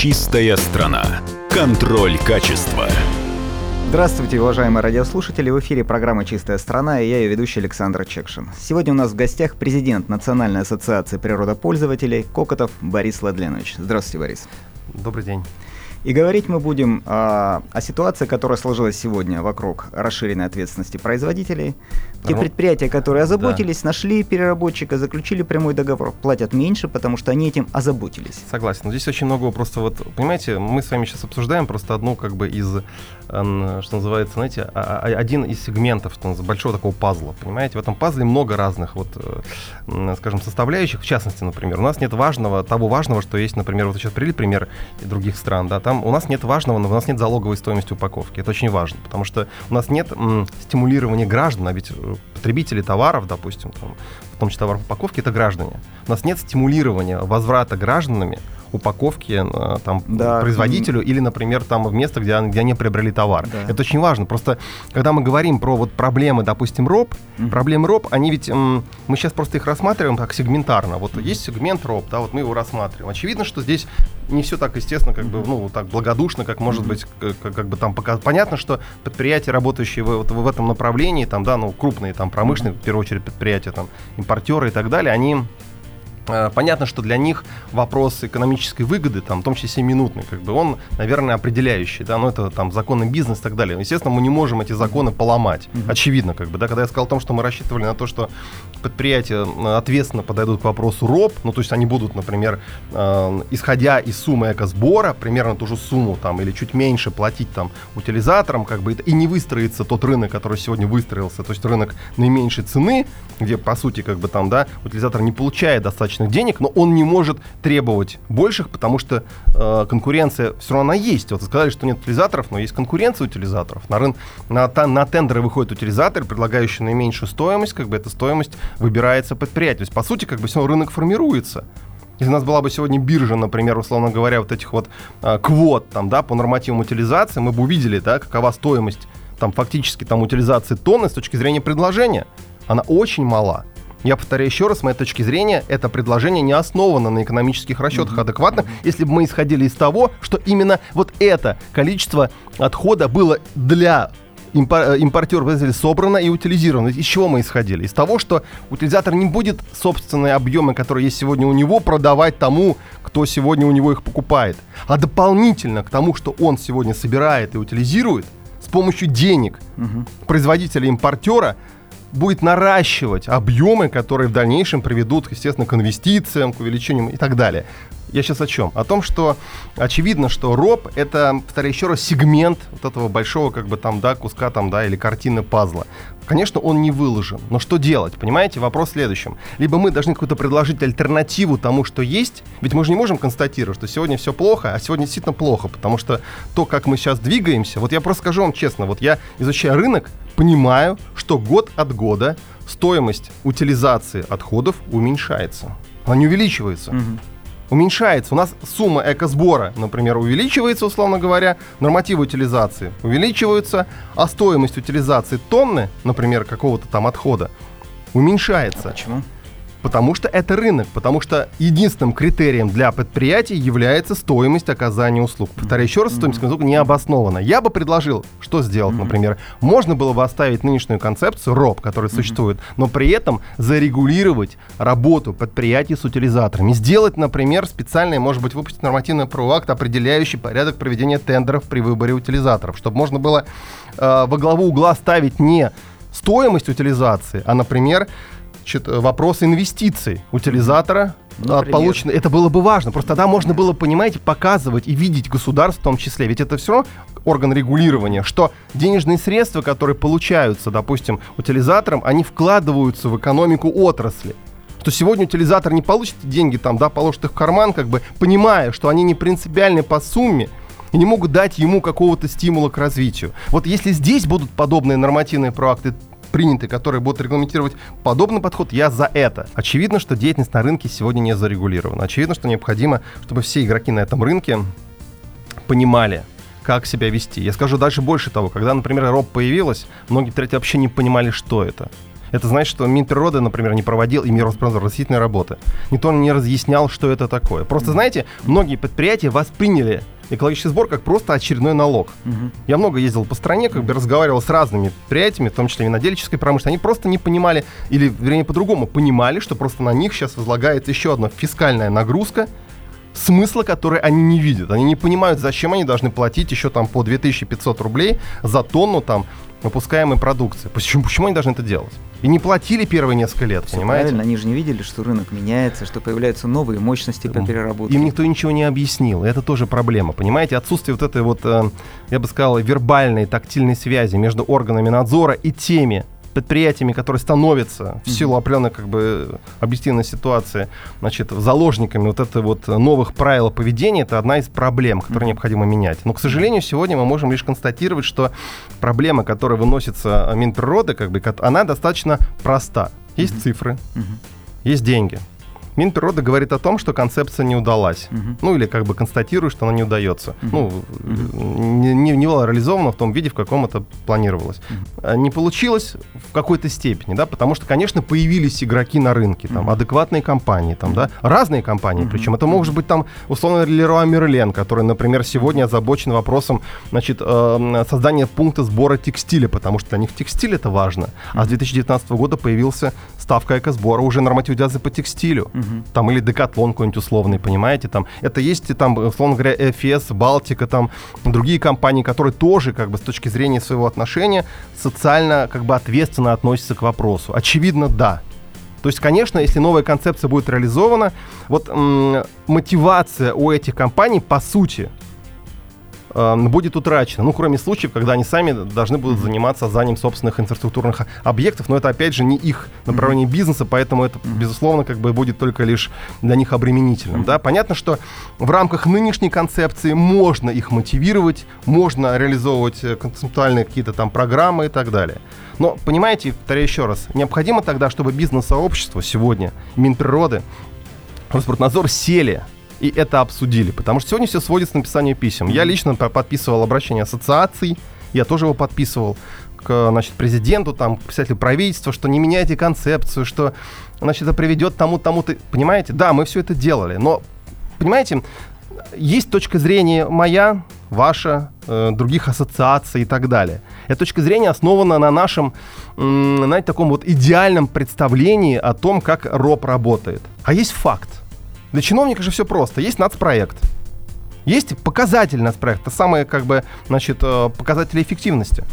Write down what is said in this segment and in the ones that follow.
Чистая страна. Контроль качества. Здравствуйте, уважаемые радиослушатели. В эфире программа «Чистая страна» и я ее ведущий Александр Чекшин. Сегодня у нас в гостях президент Национальной ассоциации природопользователей Кокотов Борис Владленович. Здравствуйте, Борис. Добрый день. И говорить мы будем а, о ситуации, которая сложилась сегодня вокруг расширенной ответственности производителей. Те предприятия, которые озаботились, да. нашли переработчика, заключили прямой договор, платят меньше, потому что они этим озаботились. Согласен. Но здесь очень много просто вот, понимаете, мы с вами сейчас обсуждаем просто одну как бы из, что называется, знаете, один из сегментов что большого такого пазла, понимаете? В этом пазле много разных вот, э, скажем, составляющих. В частности, например, у нас нет важного, того важного, что есть, например, вот сейчас привели пример других стран, да, там у нас нет важного, но у нас нет залоговой стоимости упаковки. Это очень важно, потому что у нас нет м, стимулирования граждан, а ведь э, потребители товаров, допустим, там, в том числе товаров упаковки, это граждане. У нас нет стимулирования возврата гражданами упаковки э, там, да. производителю или, например, там в место, где, где они приобрели товар. Да. Это очень важно. Просто когда мы говорим про вот проблемы, допустим, РОП, mm-hmm. проблемы РОП, они ведь, мы сейчас просто их рассматриваем так сегментарно. Вот mm-hmm. есть сегмент РОП, да, вот мы его рассматриваем. Очевидно, что здесь не все так, естественно, как mm-hmm. бы, ну, так благодушно, как может mm-hmm. быть, как, как бы там пока понятно, что предприятия, работающие в, вот, в этом направлении, там, да, ну, крупные, там, промышленные, mm-hmm. в первую очередь, предприятия, там, импортеры и так далее, они понятно, что для них вопрос экономической выгоды, там, в том числе 7-минутный, как бы он, наверное, определяющий, да, но это там законный бизнес и так далее. Естественно, мы не можем эти законы поломать. Mm-hmm. Очевидно, как бы, да, когда я сказал о том, что мы рассчитывали на то, что предприятия э, ответственно подойдут к вопросу РОП, ну, то есть они будут, например, э, исходя из суммы экосбора, примерно ту же сумму там или чуть меньше платить там утилизаторам, как бы, и не выстроится тот рынок, который сегодня выстроился, то есть рынок наименьшей цены, где, по сути, как бы там, да, утилизатор не получает достаточно достаточных денег, но он не может требовать больших, потому что э, конкуренция все равно есть. Вот сказали, что нет утилизаторов, но есть конкуренция утилизаторов. На, рын, на, на тендеры выходит утилизатор, предлагающий наименьшую стоимость, как бы эта стоимость выбирается предприятие. То есть, по сути, как бы все рынок формируется. Если у нас была бы сегодня биржа, например, условно говоря, вот этих вот э, квот там, да, по нормативам утилизации, мы бы увидели, да, какова стоимость там фактически там утилизации тонны с точки зрения предложения. Она очень мала. Я повторяю еще раз, с моей точки зрения, это предложение не основано на экономических расчетах mm-hmm. адекватных, если бы мы исходили из того, что именно вот это количество отхода было для э, импортер собрано и утилизировано. Из чего мы исходили? Из того, что утилизатор не будет собственные объемы, которые есть сегодня у него, продавать тому, кто сегодня у него их покупает. А дополнительно к тому, что он сегодня собирает и утилизирует, с помощью денег угу. производителя-импортера будет наращивать объемы, которые в дальнейшем приведут, естественно, к инвестициям, к увеличению и так далее. Я сейчас о чем? О том, что очевидно, что роб — это, повторяю еще раз, сегмент вот этого большого, как бы там, да, куска там, да, или картины пазла. Конечно, он не выложен, но что делать, понимаете? Вопрос в следующем. Либо мы должны какую-то предложить альтернативу тому, что есть, ведь мы же не можем констатировать, что сегодня все плохо, а сегодня действительно плохо, потому что то, как мы сейчас двигаемся, вот я просто скажу вам честно, вот я, изучая рынок, понимаю, что год от года стоимость утилизации отходов уменьшается. Она не увеличивается. Угу уменьшается. У нас сумма экосбора, например, увеличивается, условно говоря, нормативы утилизации увеличиваются, а стоимость утилизации тонны, например, какого-то там отхода, уменьшается. А почему? Потому что это рынок, потому что единственным критерием для предприятий является стоимость оказания услуг. Повторяю еще раз, стоимость услуг не обоснована. Я бы предложил, что сделать, например. Можно было бы оставить нынешнюю концепцию РОП, которая существует, но при этом зарегулировать работу предприятий с утилизаторами. Сделать, например, специальный, может быть, выпустить нормативный проакт, определяющий порядок проведения тендеров при выборе утилизаторов, чтобы можно было э, во главу угла ставить не стоимость утилизации, а, например, значит, вопрос инвестиций утилизатора Например. получено. Это было бы важно. Просто тогда можно было, понимаете, показывать и видеть государство в том числе. Ведь это все орган регулирования, что денежные средства, которые получаются, допустим, утилизатором, они вкладываются в экономику отрасли что сегодня утилизатор не получит деньги, там, да, положит их в карман, как бы, понимая, что они не принципиальны по сумме, и не могут дать ему какого-то стимула к развитию. Вот если здесь будут подобные нормативные проакты приняты, которые будут регламентировать подобный подход, я за это. Очевидно, что деятельность на рынке сегодня не зарегулирована. Очевидно, что необходимо, чтобы все игроки на этом рынке понимали, как себя вести. Я скажу дальше больше того, когда, например, роб появилась, многие третьи вообще не понимали, что это. Это значит, что Минприроды, например, не проводил и Росприроднадзор растительной работы. Никто не разъяснял, что это такое. Просто, знаете, многие предприятия восприняли экологический сбор как просто очередной налог. Угу. Я много ездил по стране, как бы разговаривал с разными предприятиями, в том числе винодельческой промышленности. Они просто не понимали, или, вернее, по-другому, понимали, что просто на них сейчас возлагается еще одна фискальная нагрузка, смысла, который они не видят. Они не понимают, зачем они должны платить еще там по 2500 рублей за тонну там выпускаемой продукции. Почему, почему они должны это делать? И не платили первые несколько лет, Все понимаете? Правильно, они же не видели, что рынок меняется, что появляются новые мощности по переработке. Им никто ничего не объяснил. Это тоже проблема, понимаете? Отсутствие вот этой вот, э, я бы сказал, вербальной, тактильной связи между органами надзора и теми предприятиями, которые становятся в силу определенной как бы объективной ситуации, значит, заложниками вот этой вот новых правил поведения, это одна из проблем, которые необходимо менять. Но, к сожалению, сегодня мы можем лишь констатировать, что проблема, которая выносится Минприроды, как бы, она достаточно проста. Есть цифры, есть деньги. Минприрода говорит о том, что концепция не удалась. Угу. Ну, или как бы констатирует, что она не удается. Угу. Ну, угу. не, не, не была реализована в том виде, в каком это планировалось. Угу. Не получилось в какой-то степени, да, потому что, конечно, появились игроки на рынке, там, угу. адекватные компании, там, да, разные компании, угу. причем это может быть там, условно, Леруа Мерлен, который, например, сегодня озабочен вопросом, значит, э, создания пункта сбора текстиля, потому что для них текстиль это важно. А с 2019 года появился ставка экосбора уже нормативизации по текстилю. Угу. Там или Декатлон какой-нибудь условный, понимаете? Там это есть там, условно говоря, FS, Балтика, там другие компании, которые тоже как бы с точки зрения своего отношения социально как бы ответственно относятся к вопросу. Очевидно, да. То есть, конечно, если новая концепция будет реализована, вот мотивация у этих компаний, по сути, будет утрачено. Ну, кроме случаев, когда они сами должны будут заниматься созданием собственных инфраструктурных объектов, но это, опять же, не их направление бизнеса, поэтому это, безусловно, как бы будет только лишь для них обременительным. Да? Понятно, что в рамках нынешней концепции можно их мотивировать, можно реализовывать э, концептуальные какие-то там программы и так далее. Но, понимаете, повторяю еще раз, необходимо тогда, чтобы бизнес-сообщество сегодня, Минприроды, Роспортнадзор сели и это обсудили. Потому что сегодня все сводится к написанию писем. Я лично подписывал обращение ассоциаций, я тоже его подписывал к значит, президенту, там, к представителю правительства, что не меняйте концепцию, что значит, это приведет тому тому-то. Понимаете? Да, мы все это делали. Но, понимаете, есть точка зрения моя, ваша, э, других ассоциаций и так далее. Эта точка зрения основана на нашем, э, знаете, таком вот идеальном представлении о том, как РОП работает. А есть факт. Для чиновника же все просто. Есть нацпроект. Есть показатель нацпроекта, самые как бы, значит, э, показатели эффективности.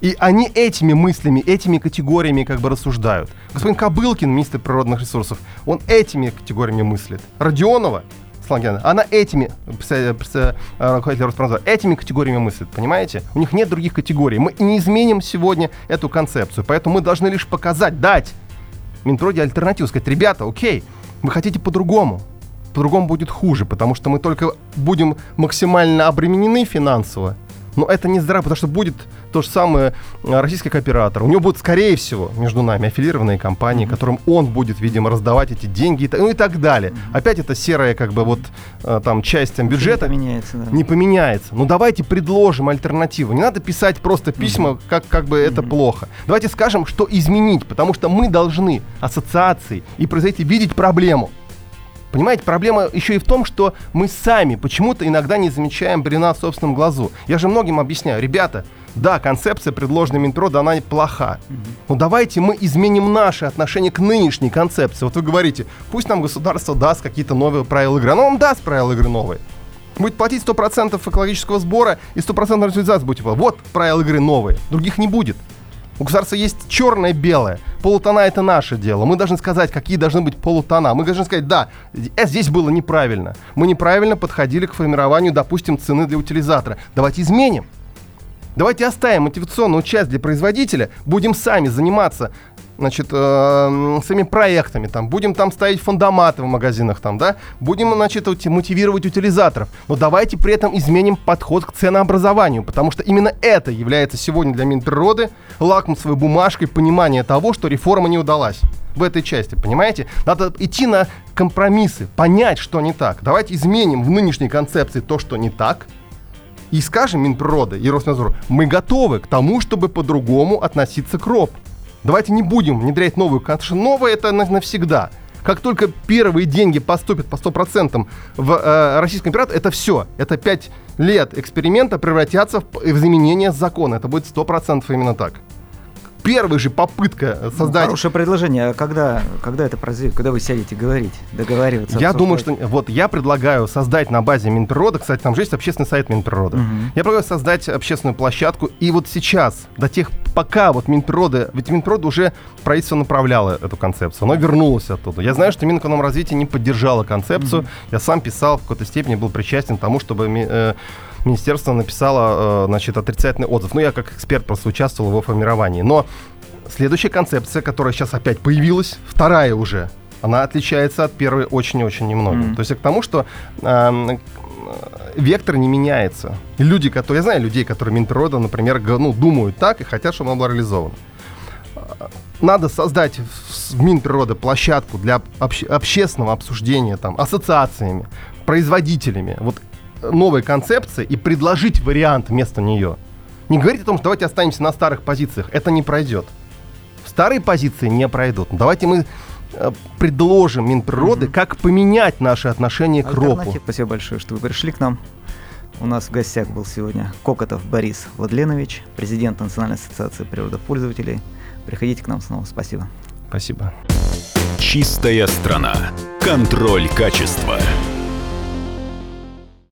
И они этими мыслями, этими категориями как бы рассуждают. Господин Кобылкин, министр природных ресурсов, он этими категориями мыслит. Родионова, Слангена, она этими, э, руководитель Роспромзора, этими категориями мыслит, понимаете? У них нет других категорий. Мы не изменим сегодня эту концепцию, поэтому мы должны лишь показать, дать Минтроде альтернативу, сказать, ребята, окей, вы хотите по-другому. По-другому будет хуже, потому что мы только будем максимально обременены финансово, но это не здраво, потому что будет то же самое э, российский кооператор. У него будут, скорее всего, между нами аффилированные компании, mm-hmm. которым он будет, видимо, раздавать эти деньги, ну и так далее. Mm-hmm. Опять это серая, как бы, вот э, там часть там, бюджета. Не поменяется, да. Не поменяется. Ну давайте предложим альтернативу. Не надо писать просто письма, mm-hmm. как, как бы это mm-hmm. плохо. Давайте скажем, что изменить, потому что мы должны ассоциации и производители видеть проблему. Понимаете, проблема еще и в том, что мы сами почему-то иногда не замечаем брена в собственном глазу. Я же многим объясняю, ребята, да, концепция, предложенная Минтро, она плоха. Но давайте мы изменим наше отношение к нынешней концепции. Вот вы говорите, пусть нам государство даст какие-то новые правила игры. Оно вам даст правила игры новые. Будет платить 100% экологического сбора и 100% реализации будете. Вот правила игры новые. Других не будет. У государства есть черное и белое. Полутона это наше дело. Мы должны сказать, какие должны быть полутона. Мы должны сказать, да, э, здесь было неправильно. Мы неправильно подходили к формированию, допустим, цены для утилизатора. Давайте изменим. Давайте оставим мотивационную часть для производителя, будем сами заниматься значит, э, своими проектами, там, будем там ставить фундаматы в магазинах, там, да, будем, значит, мотивировать утилизаторов, но давайте при этом изменим подход к ценообразованию, потому что именно это является сегодня для Минприроды лакмусовой бумажкой понимания того, что реформа не удалась в этой части, понимаете? Надо идти на компромиссы, понять, что не так. Давайте изменим в нынешней концепции то, что не так, и скажем Минприроды и Роснадзору, мы готовы к тому, чтобы по-другому относиться к РОП. Давайте не будем внедрять новую, потому что новое это навсегда. Как только первые деньги поступят по 100% в э, российский императ, это все. Это 5 лет эксперимента превратятся в, в изменение закона. Это будет 100% именно так первая же попытка ну, создать... Ну, хорошее предложение. А когда, когда это произойдет? Когда вы сядете говорить, договариваться? Я думаю, что... Вот я предлагаю создать на базе Минприроды, кстати, там же есть общественный сайт Минприроды. Угу. Я предлагаю создать общественную площадку. И вот сейчас, до тех, пока вот Минприроды... Ведь Минприрода уже правительство направляло эту концепцию. Оно вернулось оттуда. Я знаю, что Минэкономразвитие не поддержало концепцию. Угу. Я сам писал, в какой-то степени был причастен к тому, чтобы... Э, министерство написало, э, значит, отрицательный отзыв. Ну, я как эксперт просто участвовал в его формировании. Но следующая концепция, которая сейчас опять появилась, вторая уже, она отличается от первой очень-очень немного. Mm. То есть к тому, что э, вектор не меняется. И люди, которые, я знаю людей, которые Минприрода, например, ну, думают так и хотят, чтобы оно было реализовано. Надо создать в Минприроды площадку для обще- общественного обсуждения там, ассоциациями, производителями. Вот новой концепции и предложить вариант вместо нее. Не говорить о том, что давайте останемся на старых позициях. Это не пройдет. Старые позиции не пройдут. Давайте мы э, предложим Минприроды, mm-hmm. как поменять наши отношения к ропу. Спасибо большое, что вы пришли к нам. У нас в гостях был сегодня Кокотов Борис Владленович, президент Национальной ассоциации природопользователей. Приходите к нам снова. Спасибо. Спасибо. Чистая страна. Контроль качества.